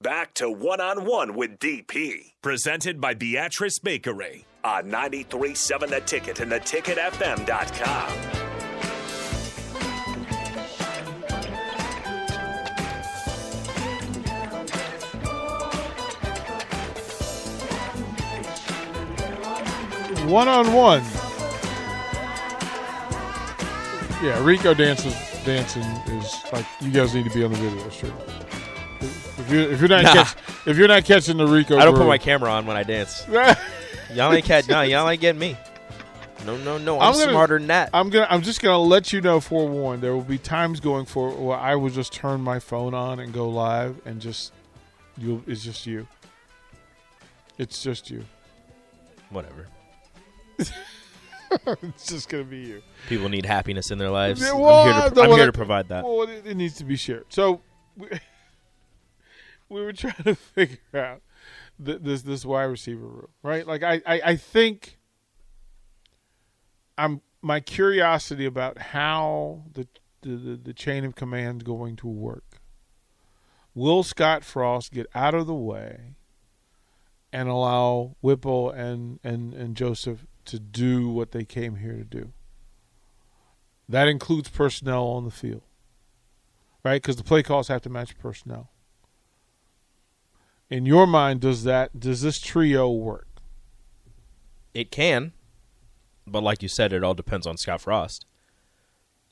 Back to one on one with DP. Presented by Beatrice Bakery on 937 The Ticket and theticketfm.com. One on one. Yeah, Rico dancing dancing is like you guys need to be on the video stream. If you're if you're not Nah. catch, if you're not catching the Rico, I don't put my camera on when I dance. Y'all ain't catch. No, y'all ain't getting me. No, no, no. I'm, I'm gonna- smarter than that. I'm gonna. I'm just gonna let you know. Forewarned. There will be times going forward where I will just turn my phone on and go live, and just you. It's just you. It's just you. Whatever. it's just gonna be you. People need happiness in their lives. Well, I'm here to, I'm here to provide that. Well, it, it needs to be shared. So we, we were trying to figure out th- this this wide receiver room, right? Like I, I, I think I'm my curiosity about how the the, the the chain of command is going to work. Will Scott Frost get out of the way and allow Whipple and, and, and Joseph to do what they came here to do? That includes personnel on the field, right? Because the play calls have to match personnel. In your mind, does that does this trio work? It can, but like you said, it all depends on Scott Frost.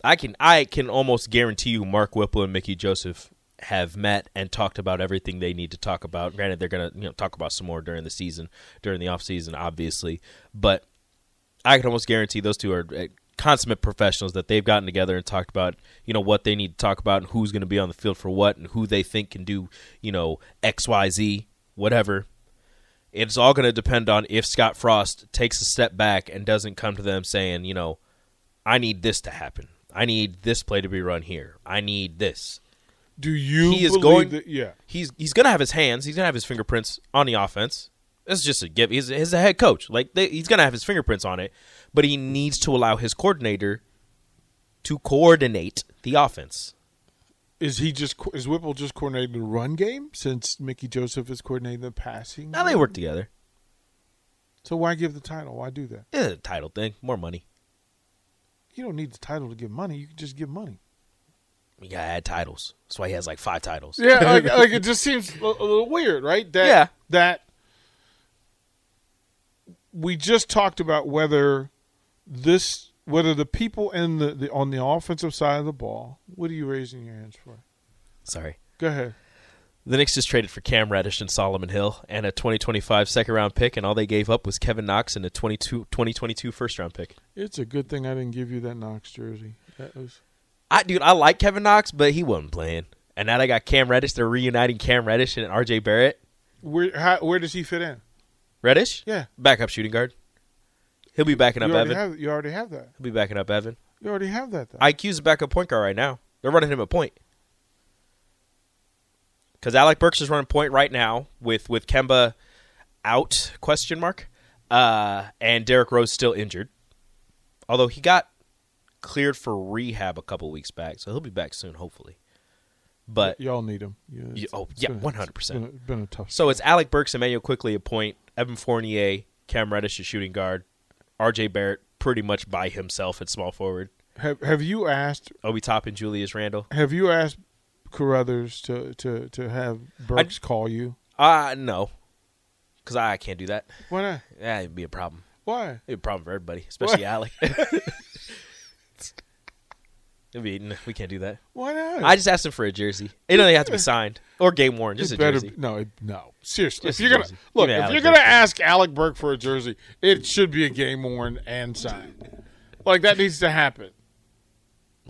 I can I can almost guarantee you Mark Whipple and Mickey Joseph have met and talked about everything they need to talk about. Granted, they're gonna you know talk about some more during the season, during the off season, obviously. But I can almost guarantee those two are consummate professionals that they've gotten together and talked about you know what they need to talk about and who's going to be on the field for what and who they think can do you know X Y Z whatever it's all going to depend on if Scott Frost takes a step back and doesn't come to them saying, you know, I need this to happen. I need this play to be run here. I need this. Do you He is going- that? Yeah. He's he's going to have his hands. He's going to have his fingerprints on the offense. It's just a give. He's, he's a head coach. Like they, he's going to have his fingerprints on it, but he needs to allow his coordinator to coordinate the offense. Is he just is Whipple just coordinating the run game since Mickey Joseph is coordinating the passing? Now they work together. So why give the title? Why do that? Eh, it's a title thing, more money. You don't need the title to give money. You can just give money. You got to add titles. That's why he has like five titles. Yeah, like, like it just seems a, a little weird, right? That, Yeah. That we just talked about whether this, whether the people in the, the on the offensive side of the ball. What are you raising your hands for? Sorry. Go ahead. The Knicks just traded for Cam Reddish and Solomon Hill and a 2025 second round pick, and all they gave up was Kevin Knox and a 22, 2022 first round pick. It's a good thing I didn't give you that Knox jersey. That was I dude, I like Kevin Knox, but he wasn't playing. And now they got Cam Reddish. They're reuniting Cam Reddish and RJ Barrett. where. How, where does he fit in? Reddish, Yeah, backup shooting guard. He'll be backing up you Evan. have. You already have that. He'll be backing up Evan. You already have that. Though. IQ's a backup point guard right now. They're running him a point. Because Alec Burks is running point right now with with Kemba out question mark, uh, and Derrick Rose still injured. Although he got cleared for rehab a couple weeks back, so he'll be back soon, hopefully. But y'all need him. Yeah, Y- it's- oh, yeah, been 100%. It's been a, a tough. so it's Alec Burks, Immanuel Quickley at point, Evan Fournier, Cam Reddish at shooting guard, R.J. Barrett pretty much by himself at small forward, have Have you asked Obi Toppin, Julius Randle. Have you asked Carruthers to to to have Burks call you? Uh no, because I can't do that. Why not? Yeah, it'd be a problem. Why? It'd be a problem for everybody, especially Alec. It'd be, we can't do that. Why not? I just asked him for a jersey. It doesn't have to be signed or game worn, just It a better jersey. no, it, no. Seriously, Just if you're gonna jersey. look, if Alec you're gonna ask Alec Burke for a jersey, it should be a game worn and signed. Like that needs to happen.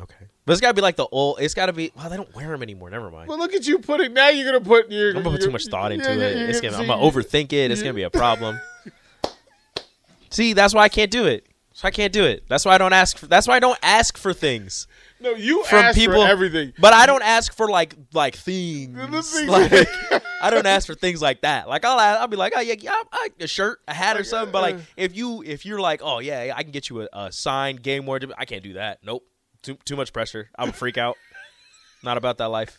Okay. But it's got to be like the old. It's got to be. Well, they don't wear them anymore. Never mind. Well, look at you putting. Now you're gonna put. You're, I'm gonna put too much thought into yeah, yeah, it. you're It's gonna, I'm gonna overthink it. It's gonna be a problem. See, that's why I can't do it. So I can't do it. That's why I don't ask. For, that's why I don't ask for things No, you from ask people. for everything. but I don't ask for like like themes. things- Like I don't ask for things like that. Like I'll I'll be like, oh yeah, yeah I, I, a shirt, a hat, or something. But like uh, if you if you're like, oh yeah, I can get you a, a signed game word. I can't do that. Nope. Too too much pressure. I'm a freak out. Not about that life.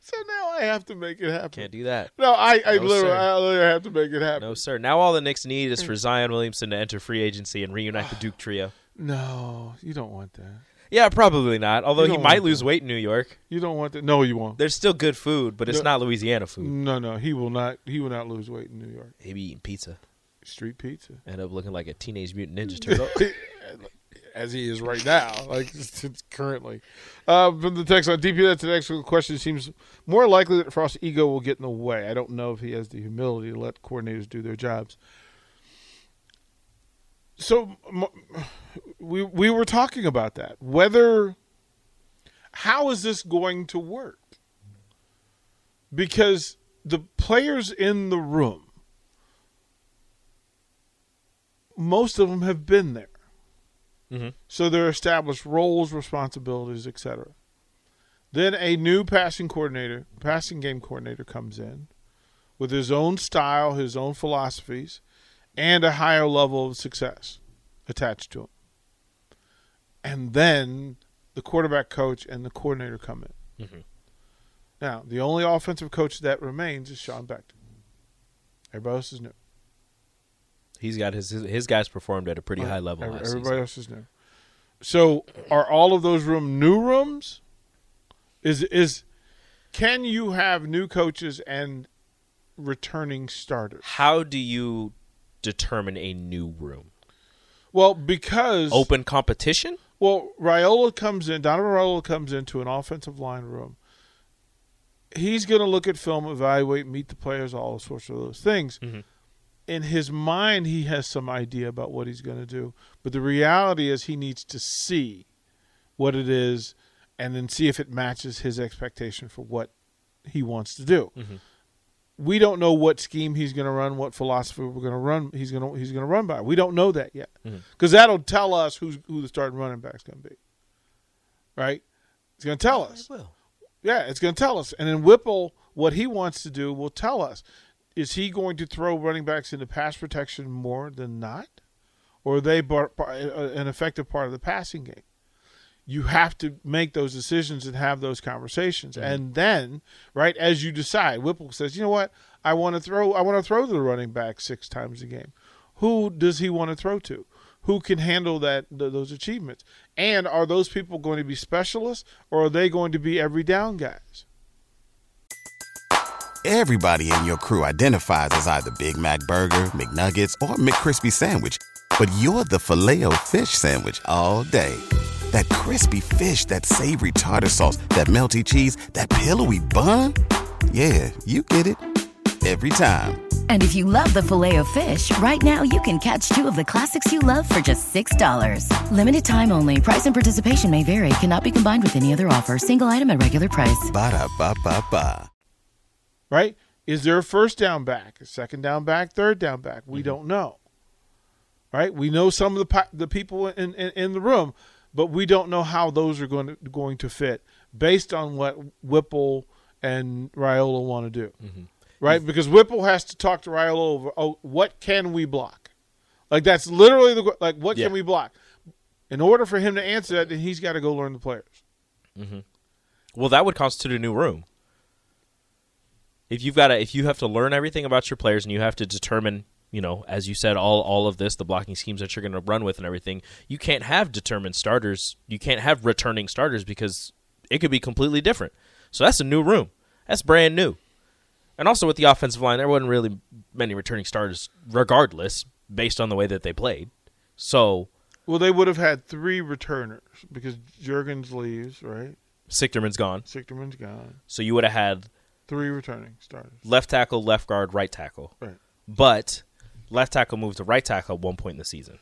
So now I have to make it happen. Can't do that. No, I, I No, literally. I literally have to make it happen. No, sir. Now all the Knicks need is for Zion Williamson to enter free agency and reunite the Duke trio. No, you don't want that. Yeah, probably not. Although he might lose that. weight in New York. You don't want that. No, you won't. There's still good food, but it's No. not Louisiana food. No, no, he will not. He will not lose weight in New York. He be eating pizza. Street pizza, End up looking like a teenage mutant ninja turtle. as he is right now, like it's currently. Uh, from the text on DP, that's the next question. Seems more likely that Frost's ego will get in the way. I don't know if he has the humility to let coordinators do their jobs. So we we were talking about that. Whether how is this going to work? Because the players in the room, most of them have been there. Mhm. So there are established roles, responsibilities, etc. Then a new passing coordinator, passing game coordinator comes in with his own style, his own philosophies, and a higher level of success attached to him. And then the quarterback coach and the coordinator come in. Mhm. Now, the only offensive coach that remains is Sean Beckton. Everybody else is new. He's got his, his his guys performed at a pretty high level Every- last Everybody season. else is new. So, are all of those room new rooms? Is is can you have new coaches and returning starters? How do you determine a new room? Well, because Open competition? Well, Raiola comes in. Donovan Raiola comes into an offensive line room. He's going to look at film, evaluate, meet the players, all sorts of those things. Mhm. In his mind, he has some idea about what he's going to do, but the reality is he needs to see what it is, and then see if it matches his expectation for what he wants to do. Mhm. We don't know what scheme he's going to run, what philosophy we're going to run. He's going to he's going to run by. We don't know that yet because that'll tell us who's who the starting running back's going to be. Right? It's going to tell us. Well, Yeah, it's going to tell us. And then Whipple, what he wants to do, will tell us. Is he going to throw running backs into pass protection more than not, or are they bar, par, uh, an effective part of the passing game? You have to make those decisions and have those conversations, mm-hmm. and then, right as you decide, Whipple says, "You know what? I want to throw. I want to throw to the running back six times a game. Who does he want to throw to? Who can handle that th- those achievements? And are those people going to be specialists, or are they going to be every down guys? Everybody in your crew identifies as either Big Mac Burger, McNuggets, or McCrispy Sandwich. But you're the filet o fish Sandwich all day. That crispy fish, that savory tartar sauce, that melty cheese, that pillowy bun. Yeah, you get it. Every time. And if you love the filet of fish, right now you can catch two of the classics you love for just $6. Limited time only. Price and participation may vary. Cannot be combined with any other offer. Single item at regular price. Ba-da-ba-ba-ba. right? Is there a first down back, a second down back, third down back? We mm-hmm. don't know, right? We know some of the pa- the people in, in in the room, but we don't know how those are going to going to fit based on what Whipple and Raiola want to do, mm-hmm. right? Mm-hmm. Because Whipple has to talk to Raiola over, oh, what can we block? Like that's literally the like, what Yeah. can we block? In order for him to answer that, then he's got to go learn the players. Mm-hmm. well, that would constitute a new room. If you've got to, if you have to learn everything about your players and you have to determine, you know, as you said, all all of this, the blocking schemes that you're going to run with and everything, you can't have determined starters. You can't have returning starters because it could be completely different. So that's a new room. That's brand new. And also with the offensive line, there wasn't really many returning starters, regardless, based on the way that they played. So Well, they would have had three returners because Jurgens leaves, right? Sichterman's gone. Sichterman's gone. So you would have had Three returning starters. left tackle, left guard, right tackle. Right. But left tackle moved to right tackle at one point in the season.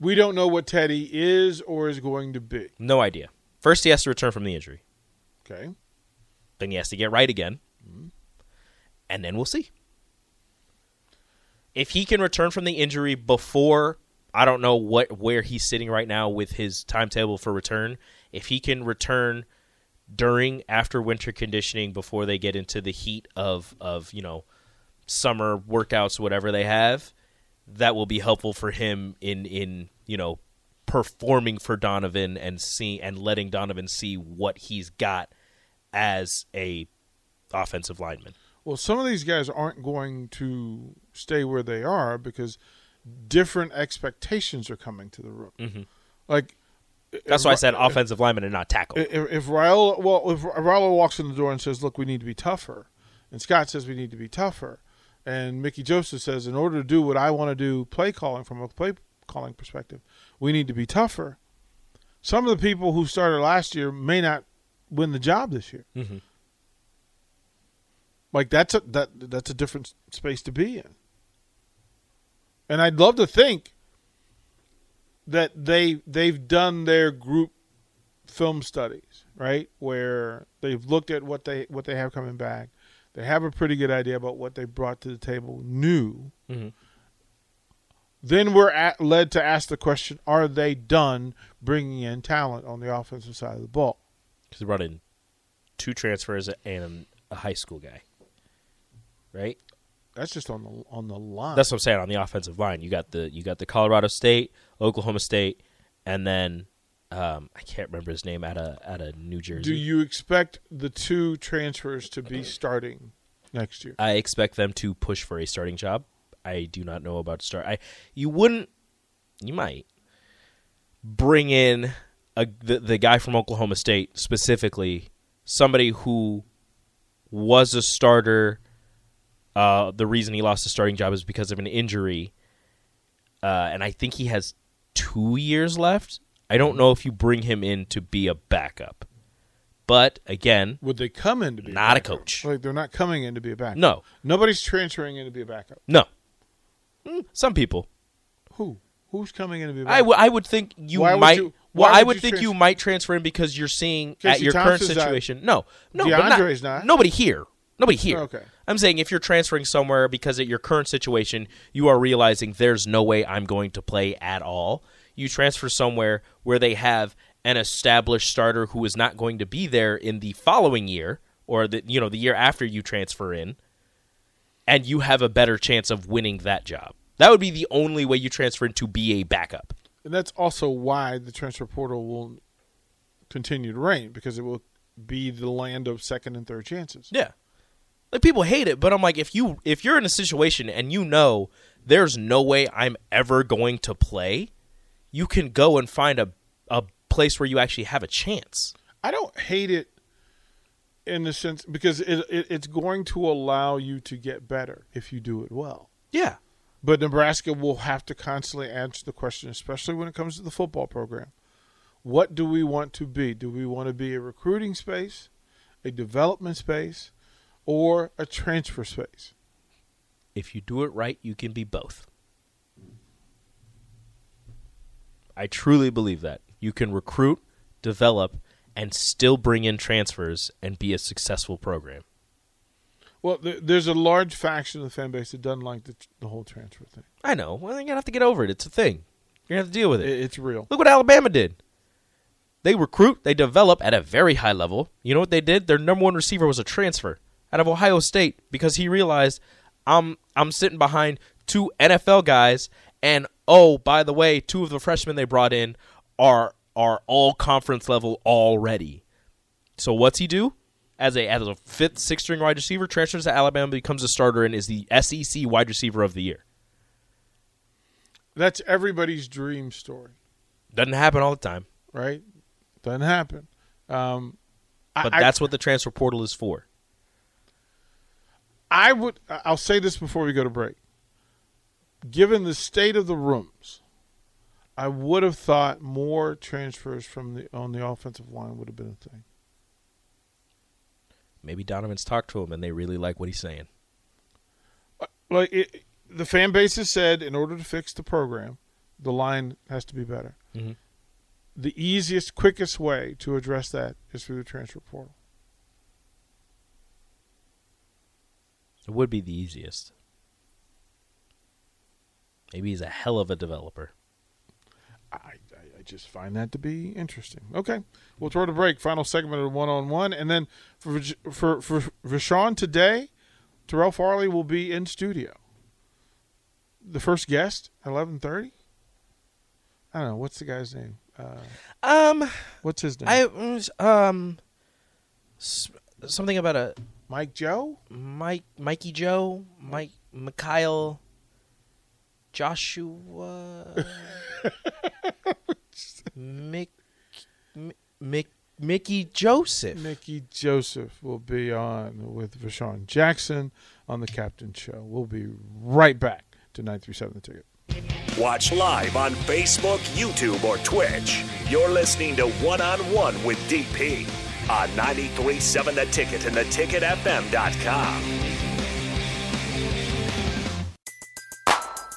We don't know what Teddy is or is going to be. No idea. First, he has to return from the injury. Okay. Then he has to get right again. Mm-hmm. And then we'll see. If he can return from the injury before I don't know what where he's sitting right now with his timetable for return, if he can return during after winter conditioning before they get into the heat of of, you know, summer workouts whatever they have, that will be helpful for him in in, you know, performing for Donovan and see and letting Donovan see what he's got as a offensive lineman. Well, some of these guys aren't going to stay where they are because different expectations are coming to the room. Mm-hmm. Like That's why I said offensive lineman and not tackle. If, if Raul, well, if Raul walks in the door and says, "Look, we need to be tougher," and Scott says we need to be tougher, and Mickey Joseph says, "In order to do what I want to do, play calling from a play calling perspective, we need to be tougher." Some of the people who started last year may not win the job this year. Mhm. Like that's a that that's a different space to be in. And I'd love to think that they they've done their group film studies, right? Where they've looked at what they what they have coming back. They have a pretty good idea about what they brought to the table new. Mhm. Then we're at, led to ask the question: Are they done bringing in talent on the offensive side of the ball? Because they brought in two transfers and a high school guy. Right? That's just on the on the line. That's what I'm saying on the offensive line. You got the you got the Colorado State, Oklahoma State, and then um, I can't remember his name out of out of New Jersey. Do you expect the two transfers to be starting next year? I expect them to push for a starting job. I do not know about start. I you wouldn't you might bring in a the, the guy from Oklahoma State specifically somebody who was a starter. Uh, the reason he lost the starting job is because of an injury, uh, and I think he has two years left. I don't know if you bring him in to be a backup, but again, Would they come in to be Not a backup? coach. Like they're not coming in to be a backup. no, nobody's transferring in to be a backup. no. Mm, Some people. Who? Who's coming in to be a I, backup? w- I would think you Why would might. you- well, I would you think trans- you might transfer in because you're seeing at Casey your current Thompson's not- situation. No, no, but DeAndre's not. Nobody here. Nobody here. Okay. I'm saying if you're transferring somewhere because at your current situation you are realizing there's no way I'm going to play at all. You transfer somewhere where they have an established starter who is not going to be there in the following year or the you know the year after you transfer in, and you have a better chance of winning that job. That would be the only way you transfer in to be a backup. and that's also why the transfer portal will continue to reign because it will be the land of second and third chances. Yeah. Like people hate it, but I'm like if you if you're in a situation and you know there's no way I'm ever going to play, you can go and find a a place where you actually have a chance. I don't hate it in the sense because it, it it's going to allow you to get better if you do it well. Yeah. But Nebraska will have to constantly answer the question, especially when it comes to the football program. What do we want to be? Do we want to be a recruiting space, a development space, or a transfer space? If you do it right, you can be both. I truly believe that. You can recruit, develop, and still bring in transfers and be a successful program. Well, there, there's a large faction of the fan base that doesn't like the, the whole transfer thing. I know. Well, you're gonna have to get over it. It's a thing. You're gonna have to deal with It, it. it's real. Look what Alabama did. They recruit, they develop at a very high level. You know what they did? Their number one receiver was a transfer out of Ohio State because he realized I'm I'm sitting behind two NFL guys and oh, by the way, two of the freshmen they brought in are are all conference level already. So what's he do? As a as a fifth, sixth string wide receiver, transfers to Alabama, becomes a starter, and is the SEC wide receiver of the year. That's everybody's dream story, Doesn't happen all the time, right? Doesn't happen. Um, but I, that's what the transfer portal is for. I would. I'll say this before we go to break. Given the state of the rooms, I would have thought more transfers from the on the offensive line would have been a thing. Maybe Donovan's talked to him and they really like what he's saying. Like it, the fan base has said, in order to fix the program, The line has to be better. Mhm. The easiest, quickest way to address that is through the transfer portal. It would be the easiest. Maybe he's a hell of a developer. I, I, I just find that to be interesting. Okay, we'll throw to break. Final segment of one on one, and then for for for Rashawn today, Terrell Farley will be in studio. The first guest at eleven thirty. I don't know what's the guy's name. Uh, Um, what's his name? I was, um, something about a Mike Joe. Mike, Mikey Joe, Mike, Mikhail, Joshua, Mick, Mick, Mickey Joseph. Mickey Joseph will be on with Rashawn Jackson on the Captain Show. We'll be right back to nine three seven the ticket. Watch live on Facebook, YouTube, or Twitch. You're listening to One on One with DP on 93.7 The Ticket and theticketfm.com.